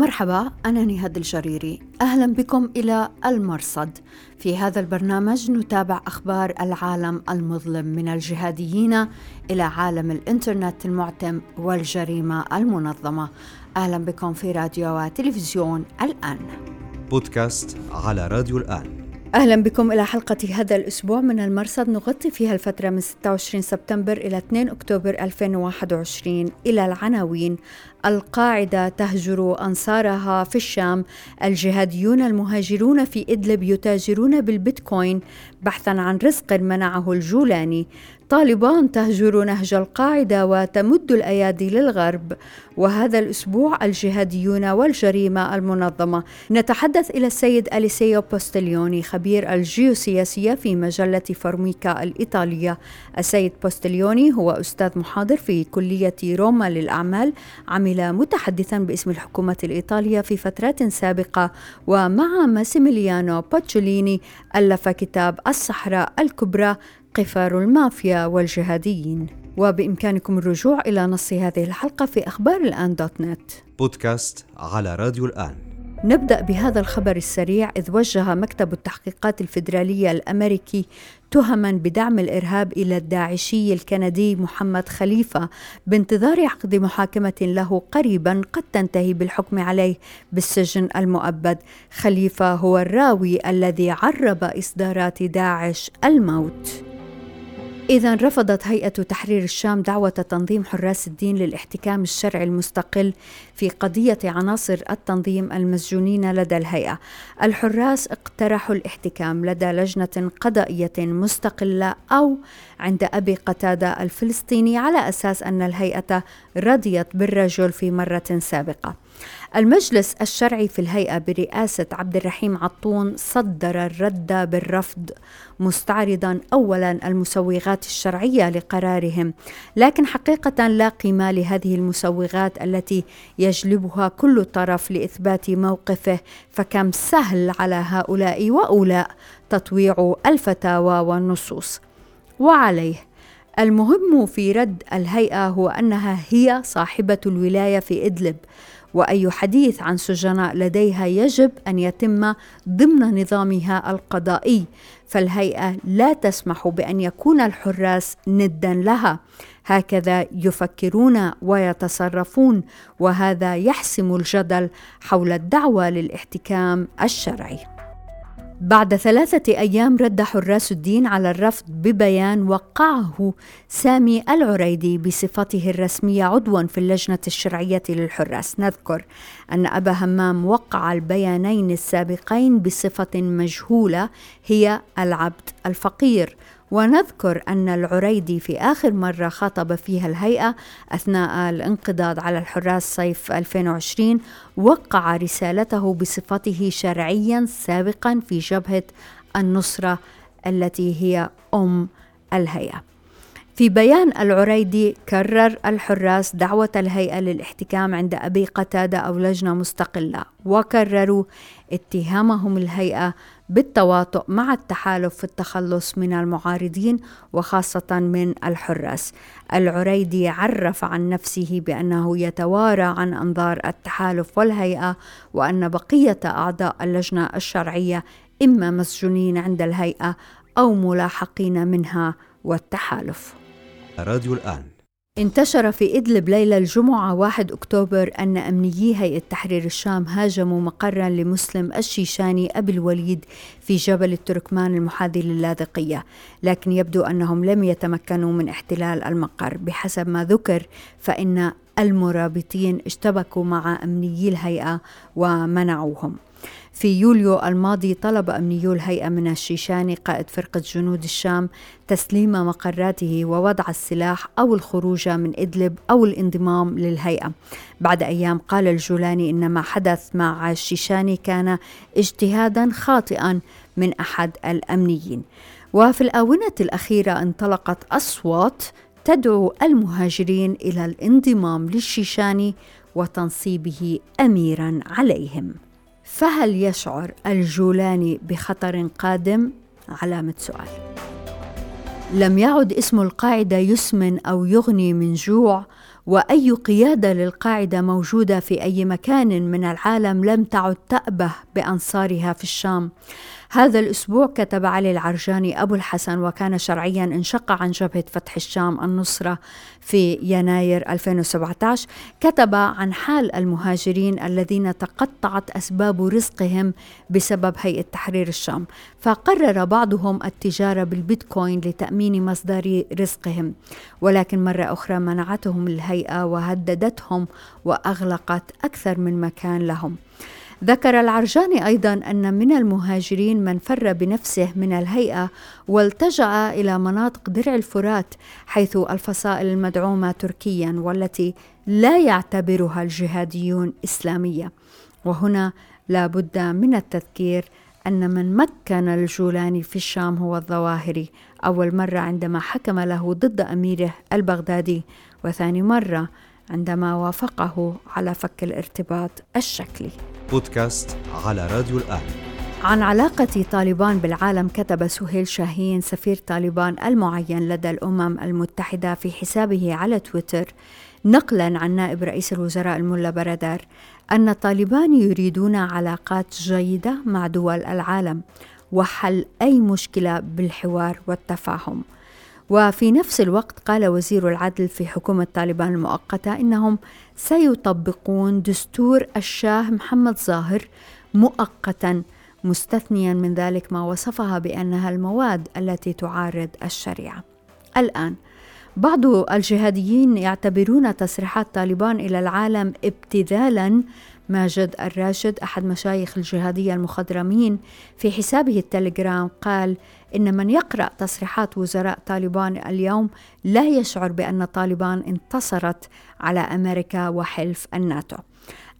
مرحبا أنا نهاد الجريري. أهلا بكم إلى المرصد. في هذا البرنامج نتابع أخبار العالم المظلم من الجهاديين إلى عالم الإنترنت المعتم والجريمة المنظمة. أهلا بكم في راديو وتلفزيون الآن. بودكاست على راديو الآن. أهلا بكم إلى حلقة هذا الأسبوع من المرصد. نغطي فيها الفترة من 26 سبتمبر إلى 2 أكتوبر 2021 إلى العناوين القاعدة تهجر أنصارها في الشام الجهاديون المهاجرون في إدلب يتاجرون بالبيتكوين بحثا عن رزق منعه الجولاني. طالبان تهجر نهج القاعدة وتمد الأيادي للغرب. وهذا الأسبوع الجهاديون والجريمة المنظمة. نتحدث إلى السيد أليسيو بوستليوني خبير الجيوسياسية في مجلة فورميكا الإيطالية. السيد بوستليوني هو أستاذ محاضر في كلية روما للأعمال عمل متحدثا باسم الحكومة الإيطالية في فترات سابقة. ومع ماسيميليانو بوتشوليني ألف كتاب الصحراء الكبرى قفار المافيا والجهاديين. وبإمكانكم الرجوع إلى نص هذه الحلقة في أخبار الآن dot net. بودكاست على راديو الآن. نبدأ بهذا الخبر السريع إذ وجه مكتب التحقيقات الفيدرالية الأمريكي تهما بدعم الإرهاب إلى الداعشي الكندي محمد خليفة بانتظار عقد محاكمة له قريبا قد تنتهي بالحكم عليه بالسجن المؤبد. خليفة هو الراوي الذي عرب إصدارات داعش الموت. إذا رفضت هيئة تحرير الشام دعوة تنظيم حراس الدين للاحتكام الشرعي المستقل في قضية عناصر التنظيم المسجونين لدى الهيئة. الحراس اقترحوا الاحتكام لدى لجنة قضائية مستقلة أو عند أبي قتادة الفلسطيني على أساس أن الهيئة رضيت بالرجل في مرة سابقة. المجلس الشرعي في الهيئة برئاسة عبد الرحيم عطون صدر الرد بالرفض مستعرضا اولا المسوغات الشرعية لقرارهم لكن حقيقة لا قيمة لهذه المسوغات التي يجلبها كل طرف لإثبات موقفه فكم سهل على هؤلاء وأولاء تطويع الفتاوى والنصوص. وعليه المهم في رد الهيئة هو أنها هي صاحبة الولاية في إدلب وأي حديث عن سجناء لديها يجب أن يتم ضمن نظامها القضائي فالهيئة لا تسمح بأن يكون الحراس ندا لها. هكذا يفكرون ويتصرفون وهذا يحسم الجدل حول الدعوة للاحتكام الشرعي. بعد ثلاثة أيام رد حراس الدين على الرفض ببيان وقعه سامي العريدي بصفته الرسمية عضوا في اللجنة الشرعية للحراس. نذكر أن أبا همام وقع البيانين السابقين بصفة مجهولة هي العبد الفقير. ونذكر أن العريدي في آخر مرة خاطب فيها الهيئة أثناء الانقضاض على الحراس صيف 2020 وقع رسالته بصفته شرعيا سابقا في جبهة النصرة التي هي أم الهيئة. في بيان العريدي كرر الحراس دعوة الهيئة للاحتكام عند أبي قتادة أو لجنة مستقلة وكرروا اتهامهم الهيئة بالتواطؤ مع التحالف في التخلص من المعارضين وخاصة من الحراس. العريدي عرف عن نفسه بأنه يتوارى عن أنظار التحالف والهيئة وأن بقية أعضاء اللجنة الشرعية إما مسجونين عند الهيئة أو ملاحقين منها والتحالف. راديو الآن. انتشر في إدلب ليلة الجمعة 1 أكتوبر أن أمنيي هيئة تحرير الشام هاجموا مقرا لمسلم الشيشاني أبي الوليد في جبل التركمان المحاذي للاذقية لكن يبدو أنهم لم يتمكنوا من احتلال المقر. بحسب ما ذكر فإن المرابطين اشتبكوا مع أمنيي الهيئة ومنعوهم. في يوليو الماضي طلب أمنيو الهيئة من الشيشاني قائد فرقة جنود الشام تسليم مقراته ووضع السلاح أو الخروج من إدلب أو الانضمام للهيئة. بعد أيام قال الجولاني إن ما حدث مع الشيشاني كان اجتهادا خاطئا من أحد الأمنيين. وفي الآونة الأخيرة انطلقت أصوات تدعو المهاجرين إلى الانضمام للشيشاني وتنصيبه أميرا عليهم. فهل يشعر الجولاني بخطر قادم؟ علامة سؤال. لم يعد اسم القاعدة يسمن أو يغني من جوع وأي قيادة للقاعدة موجودة في أي مكان من العالم لم تعد تأبه بأنصارها في الشام. هذا الأسبوع كتب علي العرجاني أبو الحسن وكان شرعيا انشق عن جبهة فتح الشام النصرة في يناير 2017 كتب عن حال المهاجرين الذين تقطعت أسباب رزقهم بسبب هيئة تحرير الشام فقرر بعضهم التجارة بالبيتكوين لتأمين مصدر رزقهم. ولكن مرة أخرى منعتهم الهيئة وهددتهم وأغلقت أكثر من مكان لهم. ذكر العرجاني أيضا أن من المهاجرين من فر بنفسه من الهيئة والتجأ إلى مناطق درع الفرات حيث الفصائل المدعومة تركيا والتي لا يعتبرها الجهاديون إسلامية. وهنا لا بد من التذكير أن من مكن الجولاني في الشام هو الظواهري أول مرة عندما حكم له ضد أميره البغدادي وثاني مرة عندما وافقه على فك الارتباط الشكلي. بودكاست على راديو الآن. عن علاقة طالبان بالعالم كتب سهيل شاهين سفير طالبان المعين لدى الأمم المتحدة في حسابه على تويتر نقلا عن نائب رئيس الوزراء الملا بردار أن طالبان يريدون علاقات جيدة مع دول العالم وحل أي مشكلة بالحوار والتفاهم. وفي نفس الوقت قال وزير العدل في حكومة طالبان المؤقتة إنهم سيطبقون دستور الشاه محمد ظاهر مؤقتا مستثنيا من ذلك ما وصفها بأنها المواد التي تعارض الشريعة. الآن بعض الجهاديين يعتبرون تصريحات طالبان إلى العالم ابتذالا. ماجد الراشد أحد مشايخ الجهادية المخضرمين في حسابه التليجرام قال إن من يقرأ تصريحات وزراء طالبان اليوم لا يشعر بأن طالبان انتصرت على أمريكا وحلف الناتو.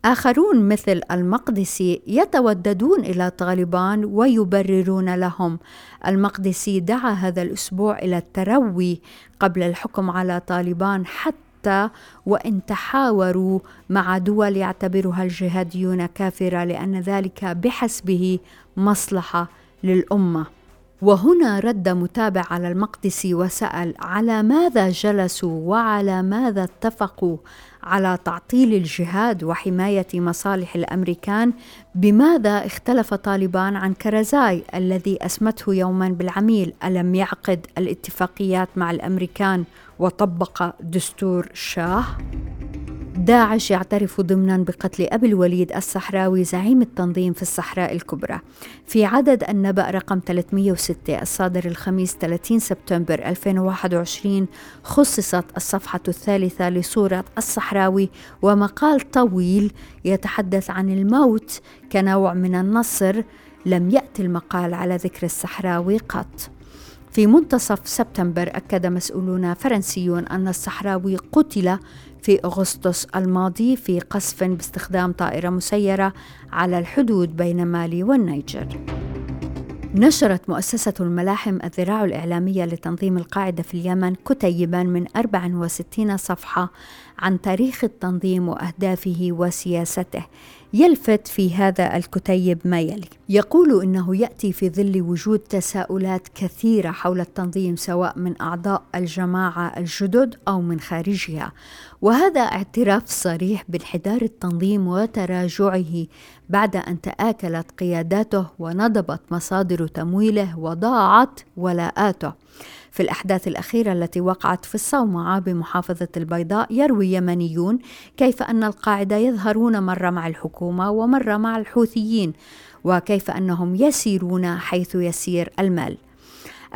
آخرون مثل المقدسي يتوددون إلى طالبان ويبررون لهم. المقدسي دعا هذا الأسبوع إلى التروي قبل الحكم على طالبان حتى وإن تحاوروا مع دول يعتبرها الجهاديون كافرة لأن ذلك بحسبه مصلحة للأمة. وهنا رد متابع على المقدسي وسأل على ماذا جلسوا وعلى ماذا اتفقوا على تعطيل الجهاد وحماية مصالح الأمريكان؟ بماذا اختلف طالبان عن كرزاي الذي أسمته يوما بالعميل؟ ألم يعقد الاتفاقيات مع الأمريكان؟ وطبق دستور شاه؟ داعش يعترف ضمنا بقتل أبي الوليد الصحراوي زعيم التنظيم في الصحراء الكبرى. في عدد النبأ رقم 306 الصادر الخميس 30 سبتمبر 2021 خصصت الصفحة الثالثة لصورة الصحراوي ومقال طويل يتحدث عن الموت كنوع من النصر لم يأتي المقال على ذكر الصحراوي قط. في منتصف سبتمبر أكد مسؤولون فرنسيون أن الصحراوي قتل في أغسطس الماضي في قصف باستخدام طائرة مسيرة على الحدود بين مالي والنيجر. نشرت مؤسسة الملاحم الذراع الإعلامية لتنظيم القاعدة في اليمن كتيبا من 64 صفحة عن تاريخ التنظيم وأهدافه وسياسته يلفت في هذا الكتيب ما يلي. يقول إنه يأتي في ظل وجود تساؤلات كثيرة حول التنظيم سواء من أعضاء الجماعة الجدد أو من خارجها. وهذا اعتراف صريح بانحدار التنظيم وتراجعه بعد أن تآكلت قياداته ونضبت مصادر تمويله وضاعت ولاءاته. في الأحداث الأخيرة التي وقعت في الصومعة بمحافظة البيضاء يروي يمنيون كيف أن القاعدة يظهرون مرة مع الحكومة ومرة مع الحوثيين وكيف أنهم يسيرون حيث يسير المال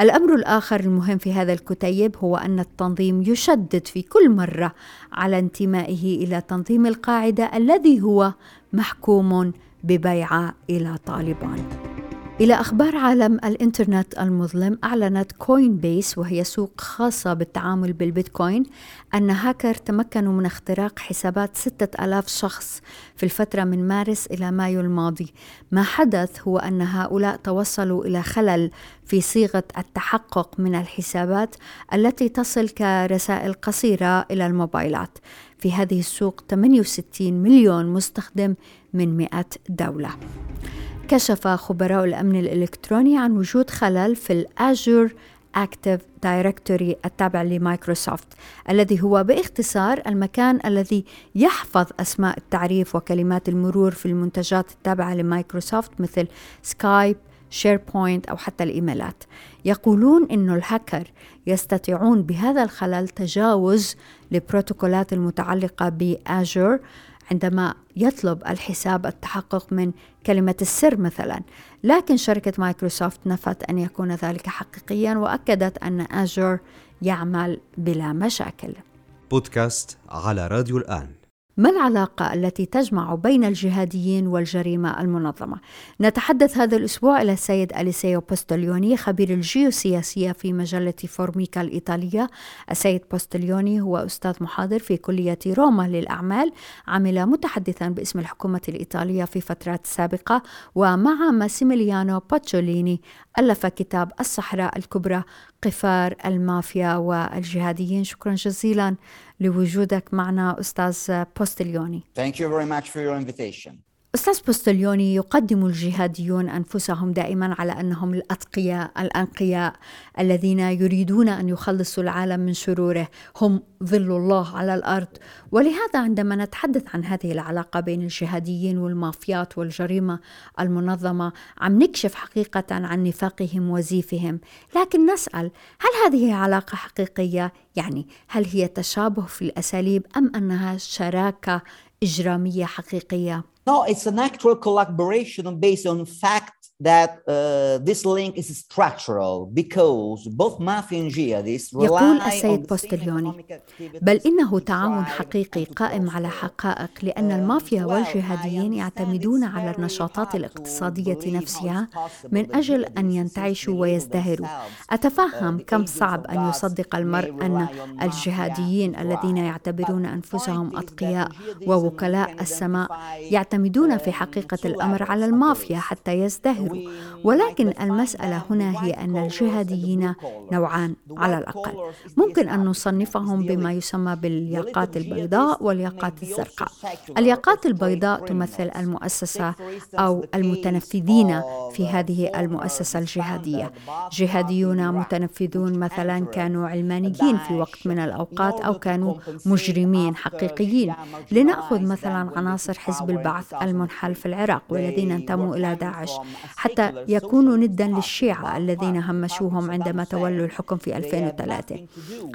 الأمر الآخر المهم في هذا الكتيب هو أن التنظيم يشدد في كل مرة على انتمائه إلى تنظيم القاعدة الذي هو محكوم ببيعة إلى طالبان. إلى أخبار عالم الإنترنت المظلم أعلنت Coinbase وهي سوق خاصة بالتعامل بالبيتكوين أن هاكر تمكنوا من اختراق حسابات ستة ألاف شخص في الفترة من مارس إلى مايو الماضي. ما حدث هو أن هؤلاء توصلوا إلى خلل في صيغة التحقق من الحسابات التي تصل كرسائل قصيرة إلى الموبايلات. في هذه السوق 68 مليون مستخدم من 100 دولة. كشف خبراء الأمن الإلكتروني عن وجود خلل في ال Azure Active Directory التابع لمايكروسوفت الذي هو باختصار المكان الذي يحفظ أسماء التعريف وكلمات المرور في المنتجات التابعة لمايكروسوفت مثل Skype SharePoint أو حتى الإيميلات. يقولون أن الهاكر يستطيعون بهذا الخلل تجاوز البروتوكولات المتعلقة ب Azure عندما يطلب الحساب التحقق من كلمة السر مثلا. لكن شركة مايكروسوفت نفت أن يكون ذلك حقيقيا وأكدت أن Azure يعمل بلا مشاكل. بودكاست على راديو الآن. ما العلاقة التي تجمع بين الجهاديين والجريمة المنظمة؟ نتحدث هذا الأسبوع إلى السيد أليسيو بوستوليوني خبير الجيوسياسية في مجلة فورميكا الإيطالية. السيد بوستوليوني هو أستاذ محاضر في كلية روما للأعمال عمل متحدثا باسم الحكومة الإيطالية في فترات سابقة ومع ماسيميليانو باتشوليني ألف كتاب الصحراء الكبرى قفار المافيا والجهاديين. شكرا جزيلا. لوجودك معنا أستاذ بوستليوني Thank you very much for your invitation. أستاذ بوستليوني يقدم الجهاديون أنفسهم دائما على أنهم الأتقياء الأنقياء الذين يريدون أن يخلصوا العالم من شروره هم ظل الله على الأرض ولهذا عندما نتحدث عن هذه العلاقة بين الجهاديين والمافيات والجريمة المنظمة عم نكشف حقيقة عن نفاقهم وزيفهم لكن نسأل هل هذه علاقة حقيقية؟ يعني هل هي تشابه في الأساليب أم أنها شراكة إجرامية حقيقية؟ No, it's an actual collaboration based on fact that uh, this link is structural because both mafia and jihadists يقول rely السيد بوستليوني بل إنه تعاون حقيقي قائم على. حقائق لأن المافيا والجهاديين يعتمدون على النشاطات الاقتصادية نفسها من أجل أن ينتعشوا ويزدهروا أتفهم كم صعب أن يصدق المرء أن الجهاديين الذين يعتبرون أنفسهم أتقياء ووكلاء السماء يعتمدون في حقيقة الأمر على المافيا حتى يزدهروا ولكن المسألة هنا هي أن الجهاديين نوعان على الأقل. ممكن أن نصنفهم بما يسمى بالياقات البيضاء والياقات الزرقاء. الياقات البيضاء تمثل المؤسسة أو المتنفذين في هذه المؤسسة الجهادية. جهاديون متنفذون مثلا كانوا علمانيين في وقت من الأوقات أو كانوا مجرمين حقيقيين. لنأخذ مثلا عناصر حزب البعث المنحل في العراق والذين انتموا إلى داعش. حتى يكونوا ندا للشيعة الذين همشوهم عندما تولوا الحكم في 2003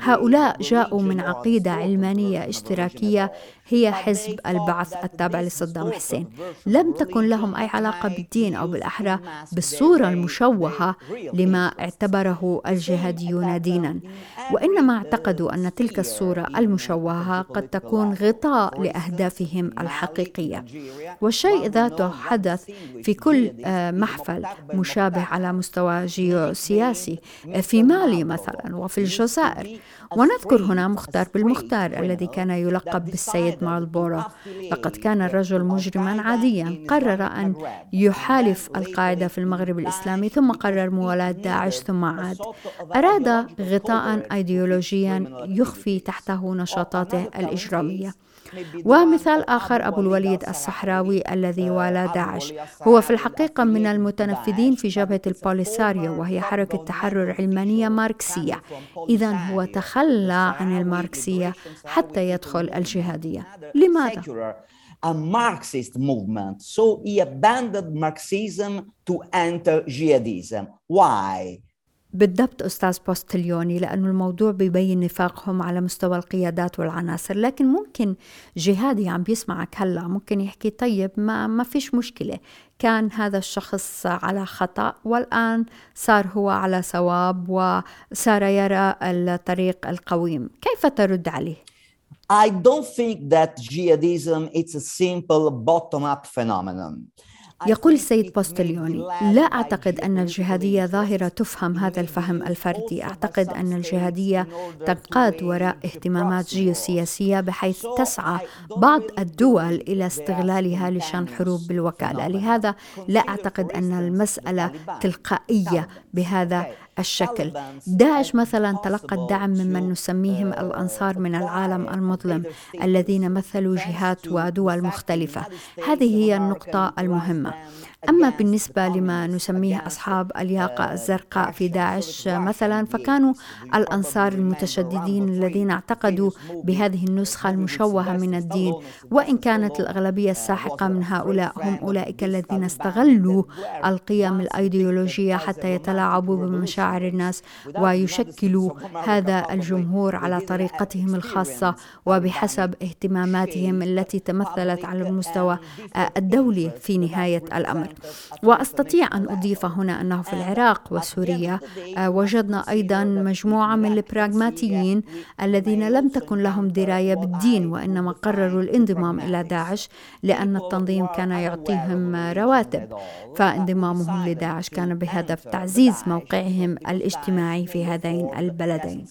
هؤلاء جاءوا من عقيدة علمانية اشتراكية هي حزب البعث التابع لصدام حسين. لم تكن لهم أي علاقة بالدين أو بالأحرى بالصورة المشوهة لما اعتبره الجهاديون دينا. وإنما اعتقدوا أن تلك الصورة المشوهة قد تكون غطاء لأهدافهم الحقيقية. والشيء ذاته حدث في كل آه، محفل مشابه على مستوى جيوسياسي في مالي مثلا وفي الجزائر. ونذكر هنا مختار بالمختار الذي كان يلقب بالسيد مارلبورو لقد كان الرجل مجرما عاديا. قرر أن يحالف القاعدة في المغرب الإسلامي ثم قرر موالاة داعش ثم عاد. أراد غطاء أيديولوجيا يخفي تحته نشاطاته الإجرامية. ومثال آخر أبو الوليد الصحراوي الذي والى داعش هو في الحقيقة من المتنفذين في جبهة البوليساريو وهي حركة تحرر علمانية ماركسية إذا هو تخلى عن الماركسية حتى يدخل الجهادية لماذا؟ A Marxist movement. So he abandoned Marxism to enter jihadism. Why? بالضبط أستاذ بوستليوني لأنه الموضوع بيبين نفاقهم على مستوى القيادات والعناصر لكن ممكن جهادي عم بيسمعك هلأ ممكن يحكي طيب ما, ما فيش مشكلة كان هذا الشخص على خطأ والآن صار هو على صواب وصار يرى الطريق القويم كيف ترد عليه؟ I don't think that jihadism it's a simple bottom-up phenomenon. يقول السيد بوستليوني لا أعتقد أن الجهادية ظاهرة تفهم هذا الفهم الفردي. أعتقد أن الجهادية تنقاد وراء اهتمامات جيوسياسية بحيث تسعى بعض الدول إلى استغلالها لشن حروب بالوكالة. لهذا لا أعتقد أن المسألة تلقائية بهذا الشكل. داعش مثلا تلقى الدعم ممن نسميهم الأنصار من العالم المظلم الذين مثلوا جهات ودول مختلفة. هذه هي النقطة المهمة. أما بالنسبة لما نسميه أصحاب الياقة الزرقاء في داعش مثلا فكانوا الأنصار المتشددين الذين اعتقدوا بهذه النسخة المشوهة من الدين. وإن كانت الأغلبية الساحقة من هؤلاء هم أولئك الذين استغلوا القيم الأيديولوجية حتى يتلاعبوا بمشاعر الناس ويشكلوا هذا الجمهور على طريقتهم الخاصة وبحسب اهتماماتهم التي تمثلت على المستوى الدولي في نهاية الأمر وأستطيع أن أضيف هنا أنه في العراق وسوريا آه، وجدنا أيضا مجموعة من البراغماتيين الذين لم تكن لهم دراية بالدين وإنما قرروا الانضمام إلى داعش لأن التنظيم كان يعطيهم رواتب. فانضمامهم لداعش كان بهدف تعزيز موقعهم الاجتماعي في هذين البلدين.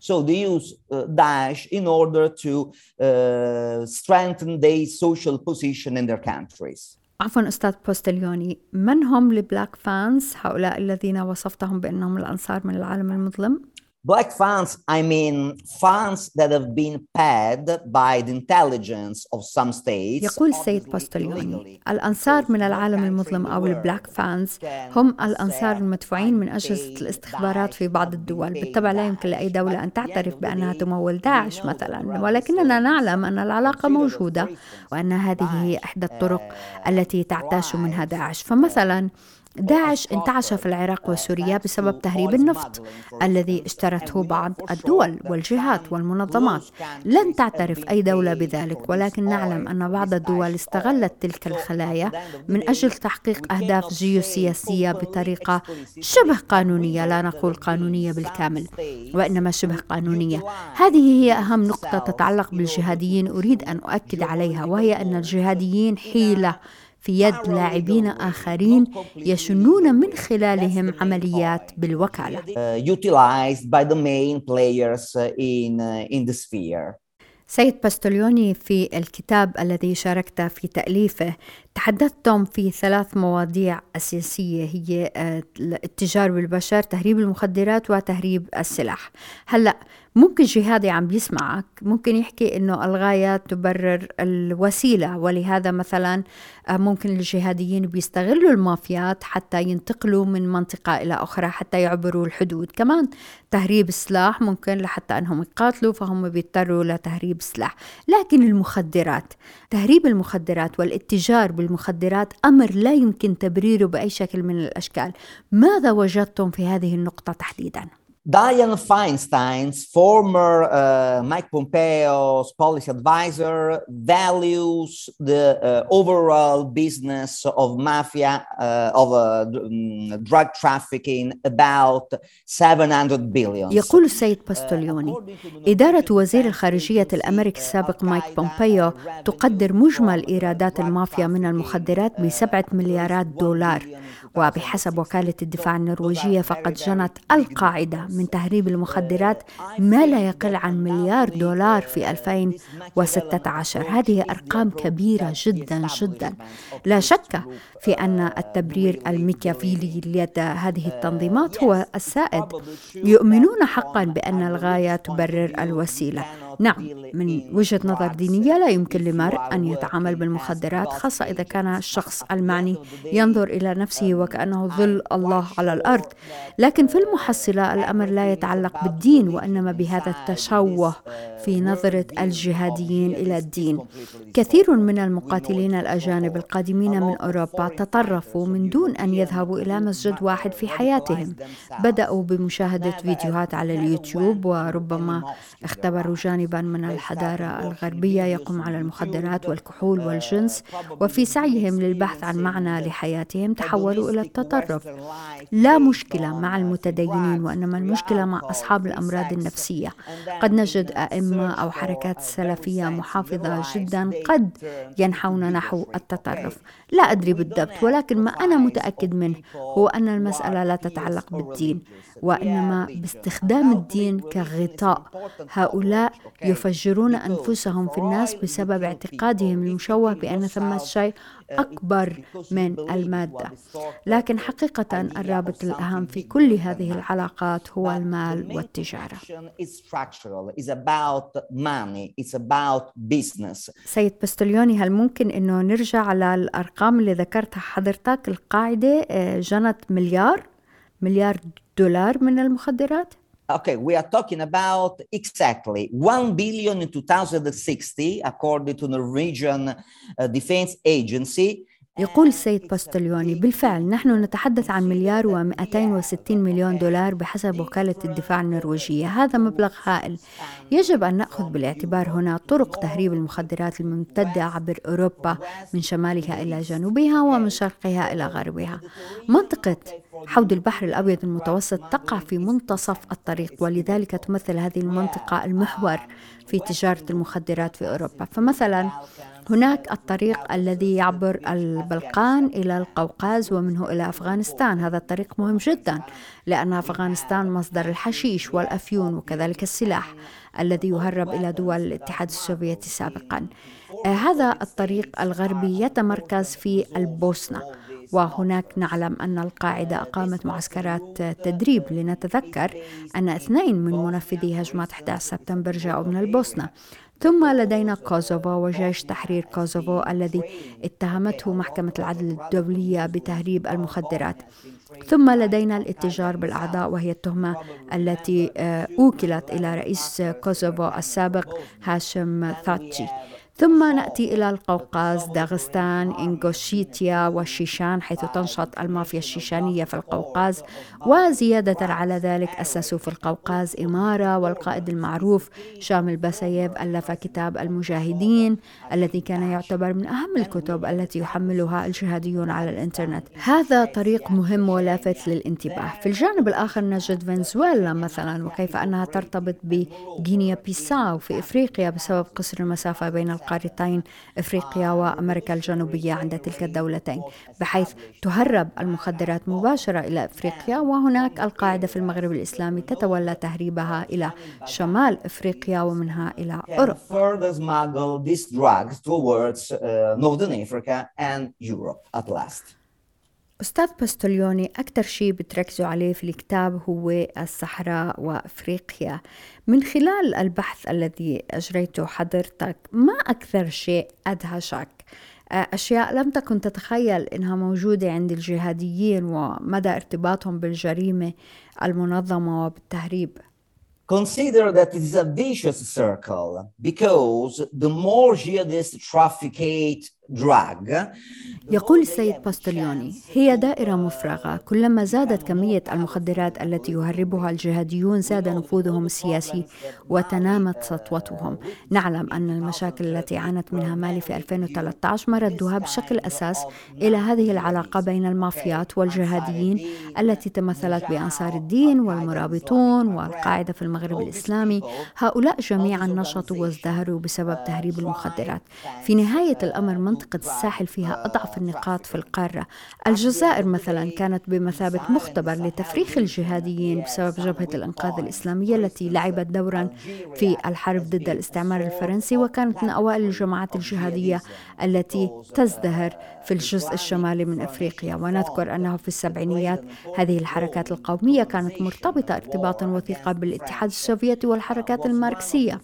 So they use uh, Daesh in order to uh, strengthen their social position in their countries. عفوا أستاذ بوستليوني من هم ال black fans هؤلاء الذين وصفتهم بأنهم الأنصار من العالم المظلم؟ Black funds, I mean funds that have been paid by the intelligence of some states. يقول السيد بوستوليوني الأنصار من العالم المظلم أو ال black fans هم الأنصار المدفوعين من أجهزة الاستخبارات في بعض الدول بالطبع لا يمكن لأي دولة أن تعترف بأنها تمول داعش مثلا ولكننا نعلم أن العلاقة موجودة وأن هذه هي إحدى الطرق التي تعتاش منها داعش فمثلا داعش انتعش في العراق وسوريا بسبب تهريب النفط الذي اشترته بعض الدول والجهات والمنظمات. لن تعترف أي دولة بذلك ولكن نعلم أن بعض الدول استغلت تلك الخلايا من أجل تحقيق أهداف جيوسياسية بطريقة شبه قانونية لا نقول قانونية بالكامل وإنما شبه قانونية. هذه هي أهم نقطة تتعلق بالجهاديين أريد أن أؤكد عليها وهي أن الجهاديين حيلة في يد لاعبين آخرين يشنون من خلالهم عمليات بالوكالة. in the sphere. سيد باستوليوني في الكتاب الذي شاركت في تأليفه تحدثتم في ثلاث مواضيع أساسية هي التجار بالبشر تهريب المخدرات وتهريب السلاح. هلأ ممكن جهادي عم بيسمعك ممكن يحكي إنه الغاية تبرر الوسيلة ولهذا مثلا آه، ممكن الجهاديين بيستغلوا المافيات حتى ينتقلوا من منطقة إلى أخرى حتى يعبروا الحدود. كمان تهريب السلاح ممكن لحتى أنهم يقاتلوا فهم بيضطروا لتهريب سلاح لكن المخدرات تهريب المخدرات والاتجار بالمخدرات أمر لا يمكن تبريره بأي شكل من الأشكال ماذا وجدتم في هذه النقطة تحديداً؟ Dianne Feinstein's former uh, Mike Pompeo's policy advisor values the uh, overall business of mafia uh, of uh, drug trafficking about 700 billion. يقول السيد باستوليوني إدارة وزير الخارجية الأمريكي السابق مايك بومبيو تقدر مجمل إيرادات المافيا من المخدرات بسبعة مليارات دولار وبحسب وكالة الدفاع النرويجية فقد جنت القاعدة من تهريب المخدرات ما لا يقل عن مليار دولار في 2016 هذه أرقام كبيرة جدا جدا. لا شك في أن التبرير الميكافيلي لدى هذه التنظيمات هو السائد. يؤمنون حقا بأن الغاية تبرر الوسيلة. نعم من وجهة نظر دينية لا يمكن لمرء أن يتعامل بالمخدرات خاصة إذا كان الشخص المعني ينظر إلى نفسه وكأنه ظل الله على الأرض. لكن في المحصلة الأمر لا يتعلق بالدين وإنما بهذا التشوه في نظرة الجهاديين إلى الدين. كثير من المقاتلين الأجانب القادمين من أوروبا تطرفوا من دون أن يذهبوا إلى مسجد واحد في حياتهم. بدأوا بمشاهدة فيديوهات على اليوتيوب وربما اختبروا جانبا من الحضارة الغربية يقوم على المخدرات والكحول والجنس وفي سعيهم للبحث عن معنى لحياتهم تحولوا إلى التطرف. لا مشكلة مع المتدينين وإنما المشكلة مع أصحاب الأمراض النفسية. قد نجد أئمة أو حركات سلفية محافظة جدا قد ينحون نحو التطرف. لا أدري بالضبط ولكن ما أنا متأكد منه هو أن المسألة لا تتعلق بالدين. وإنما باستخدام الدين كغطاء. هؤلاء يفجرون أنفسهم في الناس بسبب اعتقادهم المشوه بأن ثمة شيء أكبر من المادة. لكن حقيقة الرابط الأهم في كل هذه العلاقات هو المال والتجارة. سيد بستليوني هل ممكن أنه نرجع على الأرقام اللي ذكرتها حضرتك القاعدة آه، جنت مليار؟ مليار دولار من المخدرات؟ Okay, we are talking about exactly 1 billion in 2060, according to the Norwegian uh, Defense Agency. يقول السيد باستليوني بالفعل نحن نتحدث عن مليار و260 مليون دولار بحسب وكالة الدفاع النرويجية. هذا مبلغ هائل. يجب أن نأخذ بالاعتبار هنا طرق تهريب المخدرات الممتدة عبر أوروبا من شمالها إلى جنوبها ومن شرقها إلى غربها. منطقة حوض البحر الأبيض المتوسط تقع في منتصف الطريق ولذلك تمثل هذه المنطقة المحور في تجارة المخدرات في أوروبا. فمثلا هناك الطريق الذي يعبر البلقان إلى القوقاز ومنه إلى أفغانستان. هذا الطريق مهم جدا لأن أفغانستان مصدر الحشيش والأفيون وكذلك السلاح الذي يهرب إلى دول الاتحاد السوفيتي سابقا. هذا الطريق الغربي يتمركز في البوسنة وهناك نعلم أن القاعدة أقامت معسكرات تدريب لنتذكر أن اثنين من منفذي هجمات 11 سبتمبر جاءوا من البوسنة. ثم لدينا كوزوفو وجيش تحرير كوزوفو الذي اتهمته محكمة العدل الدولية بتهريب المخدرات. ثم لدينا الاتجار بالأعضاء وهي التهمة التي آه، أوكلت إلى رئيس كوزوفو السابق هاشم ثاتشي. ثم نأتي إلى القوقاز داغستان إنغوشيتيا والشيشان حيث تنشط المافيا الشيشانية في القوقاز وزيادة على ذلك أسسوا في القوقاز إمارة والقائد المعروف شامل باسييف ألف كتاب المجاهدين الذي كان يعتبر من أهم الكتب التي يحملها الجهاديون على الإنترنت. هذا طريق مهم ولافت للانتباه. في الجانب الآخر نجد فنزويلا مثلا وكيف أنها ترتبط بغينيا بيساو في إفريقيا بسبب قصر المسافة بين القارتين إفريقيا وأمريكا الجنوبية عند تلك الدولتين بحيث تهرب المخدرات مباشرة إلى إفريقيا وهناك القاعدة في المغرب الإسلامي تتولى تهريبها إلى شمال إفريقيا ومنها إلى أوروبا. أستاذ باستوليوني أكثر شيء بتركزوا عليه في الكتاب هو الصحراء وأفريقيا. من خلال البحث الذي أجريته حضرتك ما أكثر شيء أدهشك؟ أشياء لم تكن تتخيل إنها موجودة عند الجهاديين ومدى ارتباطهم بالجريمة المنظمة وبالتهريب. Consider that it is a vicious circle because the more jihadists trafficate يقول السيد باستليوني هي دائرة مفرغة. كلما زادت كمية المخدرات التي يهربها الجهاديون زاد نفوذهم السياسي وتنامت سطوتهم. نعلم أن المشاكل التي عانت منها مالي في 2013 مردها بشكل أساس إلى هذه العلاقة بين المافيات والجهاديين التي تمثلت بأنصار الدين والمرابطون والقاعدة في المغرب الإسلامي. هؤلاء جميعا نشطوا وازدهروا بسبب تهريب المخدرات. في نهاية الأمر منطقة الساحل فيها أضعف النقاط في القارة. الجزائر مثلا كانت بمثابة مختبر لتفريخ الجهاديين بسبب جبهة الإنقاذ الإسلامية التي لعبت دورا في الحرب ضد الاستعمار الفرنسي وكانت من أوائل الجماعات الجهادية التي تزدهر في الجزء الشمالي من إفريقيا. ونذكر أنه في السبعينيات هذه الحركات القومية كانت مرتبطة ارتباطا وثيقا بالاتحاد السوفيتي والحركات الماركسية.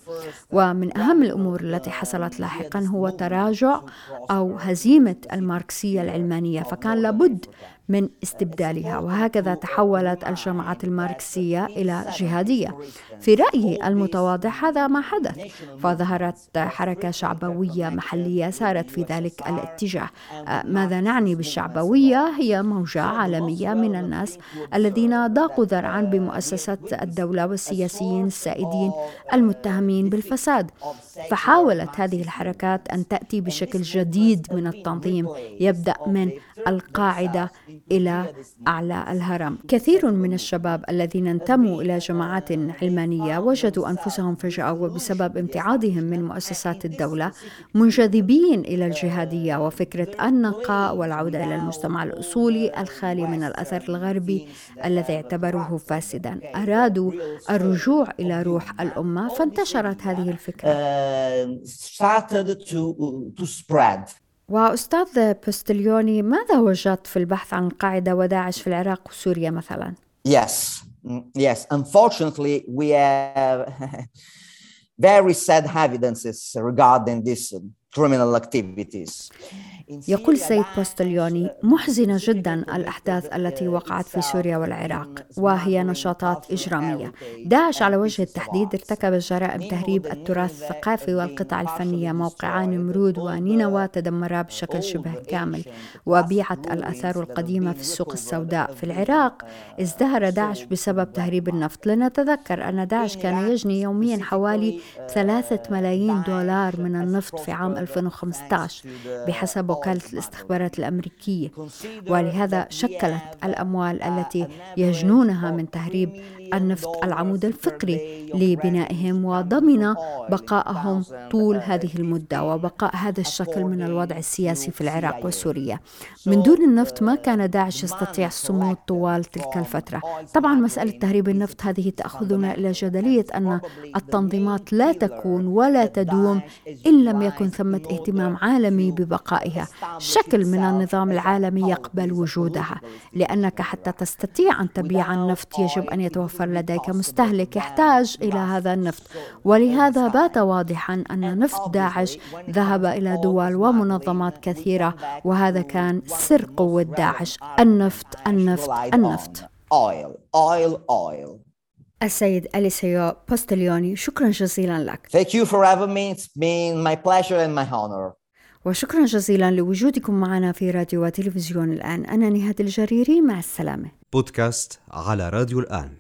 ومن أهم الأمور التي حصلت لاحقا هو تراجع أو هزيمة الماركسية العلمانية فكان لابد من استبدالها وهكذا تحولت الجماعات الماركسية إلى جهادية. في رأيي المتواضع هذا ما حدث فظهرت حركة شعبوية محلية سارت في ذلك الاتجاه. ماذا نعني بالشعبوية؟ هي موجة عالمية من الناس الذين ضاقوا ذرعا بمؤسسات الدولة والسياسيين السائدين المتهمين بالفساد. فحاولت هذه الحركات أن تأتي بشكل جديد من التنظيم يبدأ من القاعدة إلى أعلى الهرم. كثير من الشباب الذين انتموا إلى جماعات علمانية وجدوا أنفسهم فجأة وبسبب امتعاضهم من مؤسسات الدولة منجذبين إلى الجهادية وفكرة النقاء والعودة إلى المجتمع الأصولي الخالي من الأثر الغربي الذي اعتبروه فاسدا. أرادوا الرجوع إلى روح الأمة فانتشرت هذه الفكرة. Uh, وأستاذ بوستليوني ماذا وجدت في البحث عن القاعدة وداعش في العراق وسوريا مثلا؟ Yes, mm, yes. Unfortunately, we have very sad evidences regarding these criminal activities. يقول السيد بوستليوني محزنة جدا الأحداث التي وقعت في سوريا والعراق وهي نشاطات إجرامية. داعش على وجه التحديد ارتكب جرائم تهريب التراث الثقافي والقطع الفنية موقعان نمرود ونينوى تدمرا بشكل شبه كامل وبيعت الآثار القديمة في السوق السوداء في العراق. ازدهر داعش بسبب تهريب النفط. لنتذكر أن داعش كان يجني يوميا حوالي ثلاثة ملايين دولار من النفط في عام 2015 بحسب وكالة الاستخبارات الأمريكية ولهذا شكلت الأموال التي يجنونها من تهريب النفط العمود الفقري لبنائهم وضمن بقائهم طول هذه المدة وبقاء هذا الشكل من الوضع السياسي في العراق وسوريا. من دون النفط ما كان داعش يستطيع الصمود طوال تلك الفترة. طبعا مسألة تهريب النفط هذه تأخذنا إلى جدلية أن التنظيمات لا تكون ولا تدوم إن لم يكن ثمة اهتمام عالمي ببقائها. شكل من النظام العالمي يقبل وجودها لأنك حتى تستطيع أن تبيع النفط يجب أن يتوفر لديك مستهلك يحتاج إلى هذا النفط. ولهذا بات واضحا أن نفط داعش ذهب إلى دول ومنظمات كثيرة وهذا كان سر قوة داعش النفط النفط النفط. Oil, oil, oil. السيد أليسيو بوستليوني شكرا جزيلا لك. Thank you for having me. It's been my pleasure and my honor. وشكرا جزيلا لوجودكم معنا في راديو وتلفزيون الآن. أنا نهاد الجريري مع السلامة. بودكاست على راديو الآن.